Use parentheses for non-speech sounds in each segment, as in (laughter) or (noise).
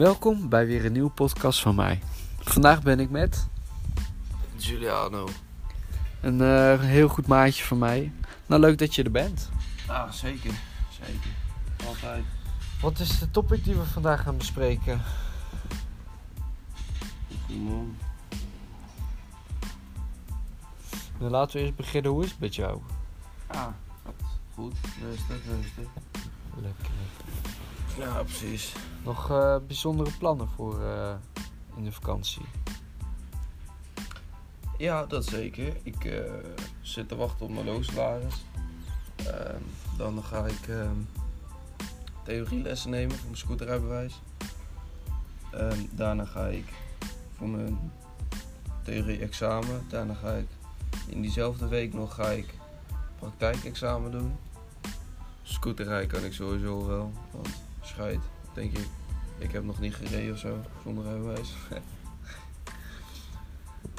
Welkom bij weer een nieuwe podcast van mij. Vandaag ben ik met Giuliano. een eh, heel goed maatje van mij. Nou, leuk dat je er bent. Ah, zeker. Zeker. Altijd. Wat is de topic die we vandaag gaan bespreken? Man. Nou, laten we eerst beginnen. Hoe is het met jou? Ah, goed. Rustig, rustig. Lekker. Ja, precies. Nog eh, bijzondere plannen voor eh, in de vakantie? Ja, dat zeker. Ik eh, zit te wachten op mijn loodsalaris. Ehm, dan ga ik ehm, theorielessen nemen voor mijn scooterrijbewijs. Ehm, daarna ga ik voor mijn theorie-examen. Daarna ga ik in diezelfde week nog ga ik praktijkexamen doen. Scooterrij kan ik sowieso wel, want scheid, denk ik. Ik heb nog niet gereden of zo, zonder rijbewijs. (laughs)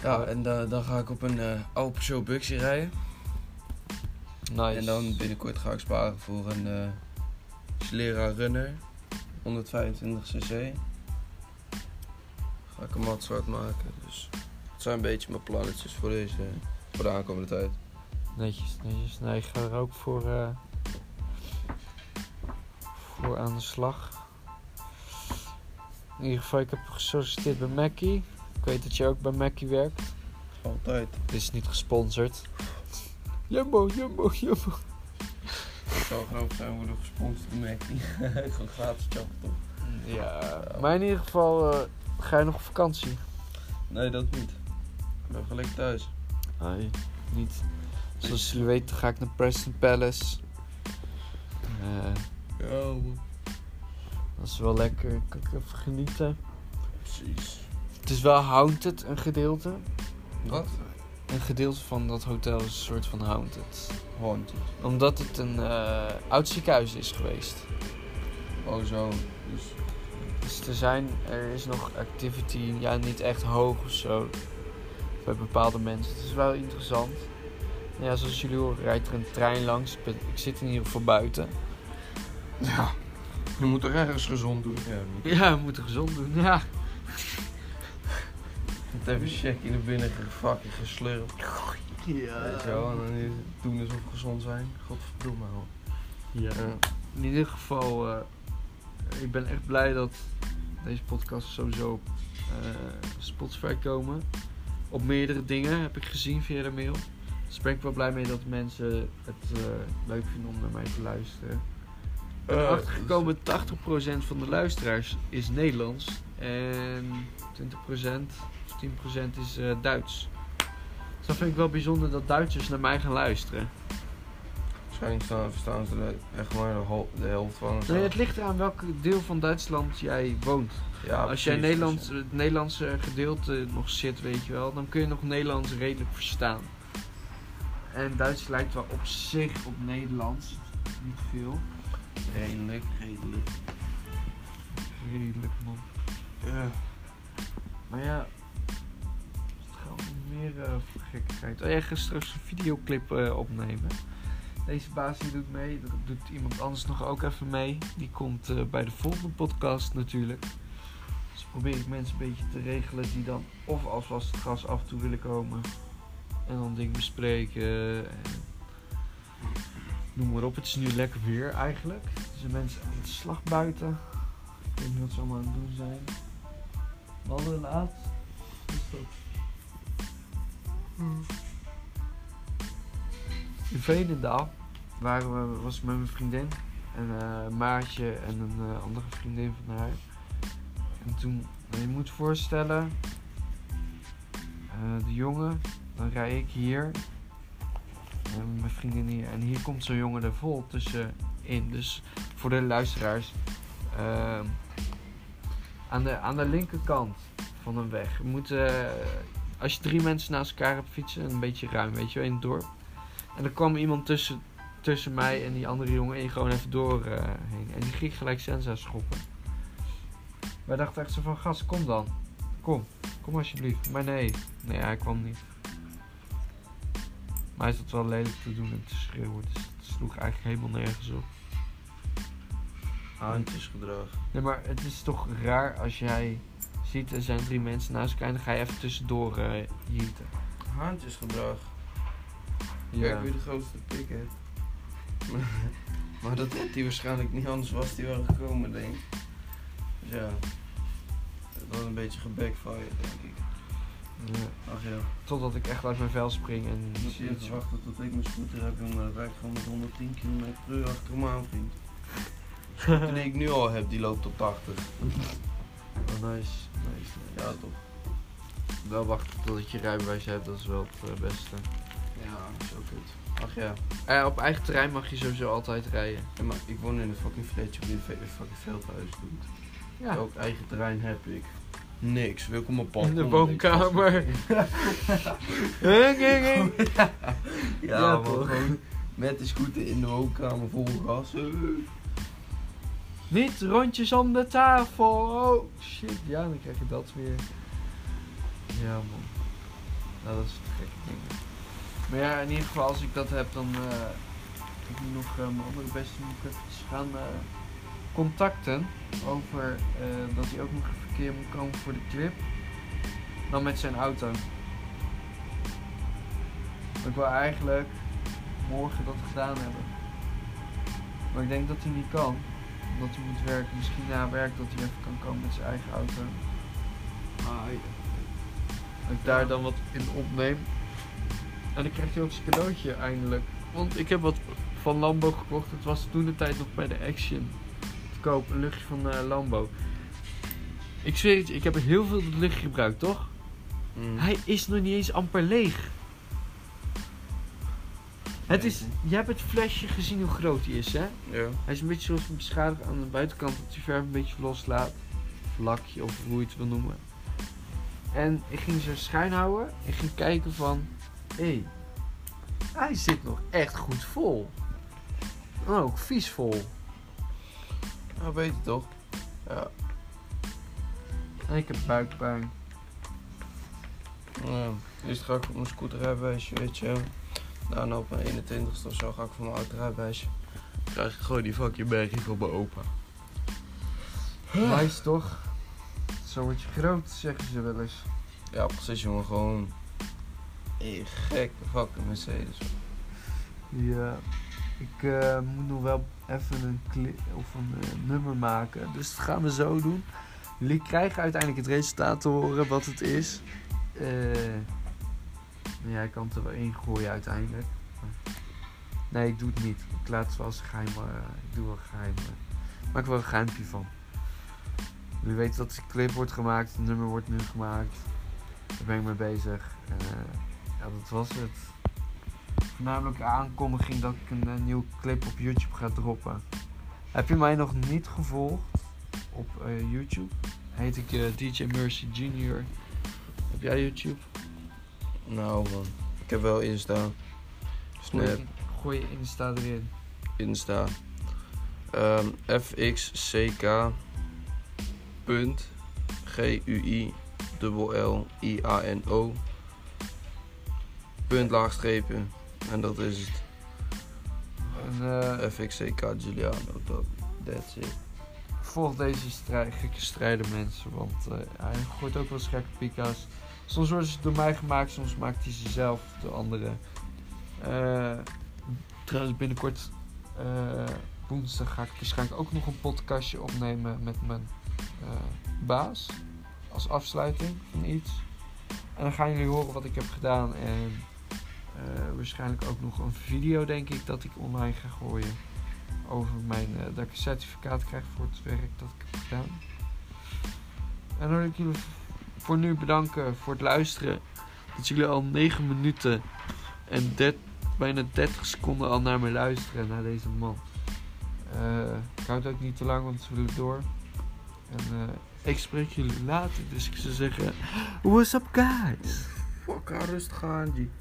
ja, en da- dan ga ik op een eh oude Peugeot Buxie rijden. Nice. En dan binnenkort ga ik sparen voor een eh Schlera Runner 125 cc. Ga ik een mat zwart maken. Dus het zijn een beetje mijn plannetjes voor deze voor de aankomende tijd. Netjes, netjes. Nee, ik ga er ook voor, eh, voor aan de slag. In ieder geval, ik heb gesolliciteerd bij Mackie. Ik weet dat je ook bij Mackie werkt. Altijd. Dit is niet gesponsord. Jumbo, Jumbo, Jumbo. Het zou grappig zijn worden gesponsord door Mackie. (laughs) Gewoon gratis toch? Ja, maar in ieder geval, eh, ga je nog op vakantie? Nee, dat niet. Ik ben gelijk thuis. Nee, niet. Zoals jullie weten ga ik naar Preston Palace. Eh, Ja, man. Dat is wel lekker. Kan ik even genieten. Precies. Het is wel haunted, een gedeelte. Wat? Een gedeelte van dat hotel is een soort van haunted. Haunted. Omdat het een eh, oud ziekenhuis is geweest. Oh zo. Dus Dus er, zijn, er is nog activity, ja niet echt hoog of zo. Bij bepaalde mensen. Het is wel interessant. Ja, zoals jullie horen rijdt er een trein langs. Ik zit in ieder geval buiten. Ja. Je moet toch ergens gezond doen? Ja, we moeten gezond doen. Ja. (laughs) Even checken naar binnen fucking geslurpt. Ja. Weet je wel, en dan is- doen alsof we gezond zijn. Godverdomme hoor. ja. Ja. In ieder geval, eh, ik ben echt blij dat deze podcast sowieso op eh, Spotify komen. Op meerdere dingen heb ik gezien via de mail. Dus ben ik wel blij mee dat mensen het eh, leuk vinden om naar mij te luisteren. Eh, erachter gekomen dat 80% van de luisteraars is Nederlands. En 20% of 10% is eh, Duits. Dus dat vind ik wel bijzonder dat Duitsers naar mij gaan luisteren. Waarschijnlijk staan, verstaan ze er echt maar de, helft van. zo. Nee, het ligt eraan welk deel van Duitsland jij woont. ja, Als jij Nederlands, het Nederlandse gedeelte nog zit, weet je wel, dan kun je nog Nederlands redelijk verstaan. En Duits lijkt wel op zich op Nederlands. Niet veel. Redelijk, redelijk. Redelijk, man. Ja. Maar ja, wat gaan we meer eh, voor gekkigheid? Oh ja, straks een videoclip eh, opnemen. Deze baas die doet mee, er doet iemand anders nog ook even mee. Die komt eh, bij de volgende podcast natuurlijk. Dus probeer ik mensen een beetje te regelen die dan of als vast het gas af en toe willen komen. En dan dingen bespreken. En noem maar op, het is nu lekker weer eigenlijk. Er zijn mensen aan de slag buiten. Ik weet niet wat ze allemaal aan het doen zijn. Wandelen laat. Wat is dat? In Veenendaal waren we, was ik met mijn vriendin en een maatje en een eh, andere vriendin van haar. En toen, nou, je moet voorstellen, eh, de jongen, dan rij ik hier en mijn vriendin hier. En hier komt zo'n jongen er vol tussenin. Dus voor de luisteraars, ehm, aan, de, aan de linkerkant van een weg. Moet, eh, als je drie mensen naast elkaar hebt fietsen, een beetje ruim, weet je wel, in het dorp. En er kwam iemand tussen, tussen mij en die andere jongen en gewoon even doorheen. en die ging gelijk Senza schoppen. Wij dachten echt zo van, gast, kom dan. Kom, kom alsjeblieft. Maar nee, nee, hij kwam niet. Maar hij zat wel lelijk te doen en te schreeuwen, dus het sloeg eigenlijk helemaal nergens op. Haantjesgedrag. Nee, maar het is toch raar als jij ziet er zijn drie mensen naast elkaar en dan ga je even tussendoor eh jieten. Haantjesgedrag. Ja. Kijk wie de grootste pik heeft. (laughs) maar dat had hij waarschijnlijk niet, anders was hij wel gekomen, denk ik. Dus ja, dat was een beetje gebackfired, denk ik. Ja. Ach ja, Totdat ik echt uit mijn vel spring en zie je te wachten tot ik mijn scooter heb, jongen. Dan rijd ik gewoon met 110 km per uur achter hem aan, vriend. De scooter die ik nu al heb, die loopt op 80. Oh, nice. nice. Ja, toch. Wel wachten totdat je rijbewijs hebt, dat is wel het eh, beste. Ja, zo kut. Ach ja. Eh, op eigen terrein mag je sowieso altijd rijden. Ja, maar ik woon in een fucking flatje op een fucking veldhuis, dude. Ja. Ook eigen terrein heb ik. Niks, wil ik op mijn pad. In de woonkamer. (laughs) Ja, Ja, man, toch. gewoon met de scooter in de woonkamer vol gas. Niet rondjes om de tafel. Oh shit, ja, dan krijg je dat weer. Ja, man. Nou, dat is het gekke ding. Maar ja, in ieder geval, als ik dat heb, dan. eh ik moet nog eh, mijn andere beste moet ik even gaan eh, contacten. Over eh, dat hij ook nog een verkeer moet komen voor de clip. Dan met zijn auto. Ik wil eigenlijk morgen dat gedaan hebben. Maar ik denk dat hij niet kan omdat hij moet werken. Misschien na werk dat hij even kan komen met zijn eigen auto. Ah, Dat ik daar dan wat in opneem. En dan krijgt hij ook zijn cadeautje eindelijk. Want ik heb wat van Lambo gekocht. Het was toen de tijd nog bij de Action. Te koop, een luchtje van eh, Lambo. Ik zweer het je, ik heb heel veel luchtje gebruikt, toch? mm. Hij is nog niet eens amper leeg. Het is, je hebt het flesje gezien hoe groot hij is, hè? Ja. Hij is een beetje zoals beschadigd aan de buitenkant dat hij verf een beetje loslaat. Vlakje of hoe je het wil noemen. En ik ging zo schuin houden. Ik ging kijken van... Hé, hey, hij zit nog echt goed vol. En ook vies vol. Nou, weet je toch? Ja. Ik heb buikpijn. ja. Eerst ga ik op mijn scooterrijbewijsje, weet je. Daarna op mijn 21ste of zo ga ik voor mijn autorijbewijsje. Krijg ik gewoon die fucking bergie van mijn opa. Nice toch? Zo word je groot, zeggen ze wel eens. Ja, precies jongen, gewoon... Hey, gek, fucking Mercedes. Ja. Ik eh, moet nog wel even een, of een eh, nummer maken. Dus dat gaan we zo doen. Jullie krijgen uiteindelijk het resultaat te horen wat het is. Nou ja, ik kan het er wel in gooien uiteindelijk. Nee, ik doe het niet. Ik laat het wel als geheim. eh, ik doe wel geheim. eh. maak er wel een geheimpje van. Jullie weten dat de clip wordt gemaakt. Het nummer wordt nu gemaakt. Daar ben ik mee bezig. Ja, dat was het. Voornamelijk de aankondiging dat ik een, eh, nieuwe clip op YouTube ga droppen. Heb je mij nog niet gevolgd op eh, YouTube? Heet ik eh, DJ Mercy Junior. Heb jij YouTube? Nou man, ik heb wel Insta, Snap, Gooi, gooi je Insta erin. Insta. Ehm FXCK punt G-U-I dubbel L-I-A-N-O punt laagstrepen en dat is het. En, eh, FXCK Giuliano, dat, that's it. Volg deze strijd, gekke strijden mensen. Want eh, hij gooit ook wel eens gekke pika's. Soms worden ze door mij gemaakt, soms maakt hij ze zelf door anderen. Eh, trouwens, binnenkort eh, woensdag ga ik waarschijnlijk ook nog een podcastje opnemen met mijn baas. Als afsluiting van iets. En dan gaan jullie horen wat ik heb gedaan. En waarschijnlijk ook nog een video, denk ik, dat ik online ga gooien. Over mijn, eh, dat ik een certificaat krijg voor het werk dat ik heb gedaan. En dan wil ik jullie voor nu bedanken voor het luisteren. Dat jullie al 9 minuten en bijna 30 seconden al naar me luisteren, naar deze man. Eh, ik houd ook niet te lang, want ze willen door. En eh, ik spreek jullie later, dus ik zou zeggen: What's up, guys? Fuck, rustig aan, G.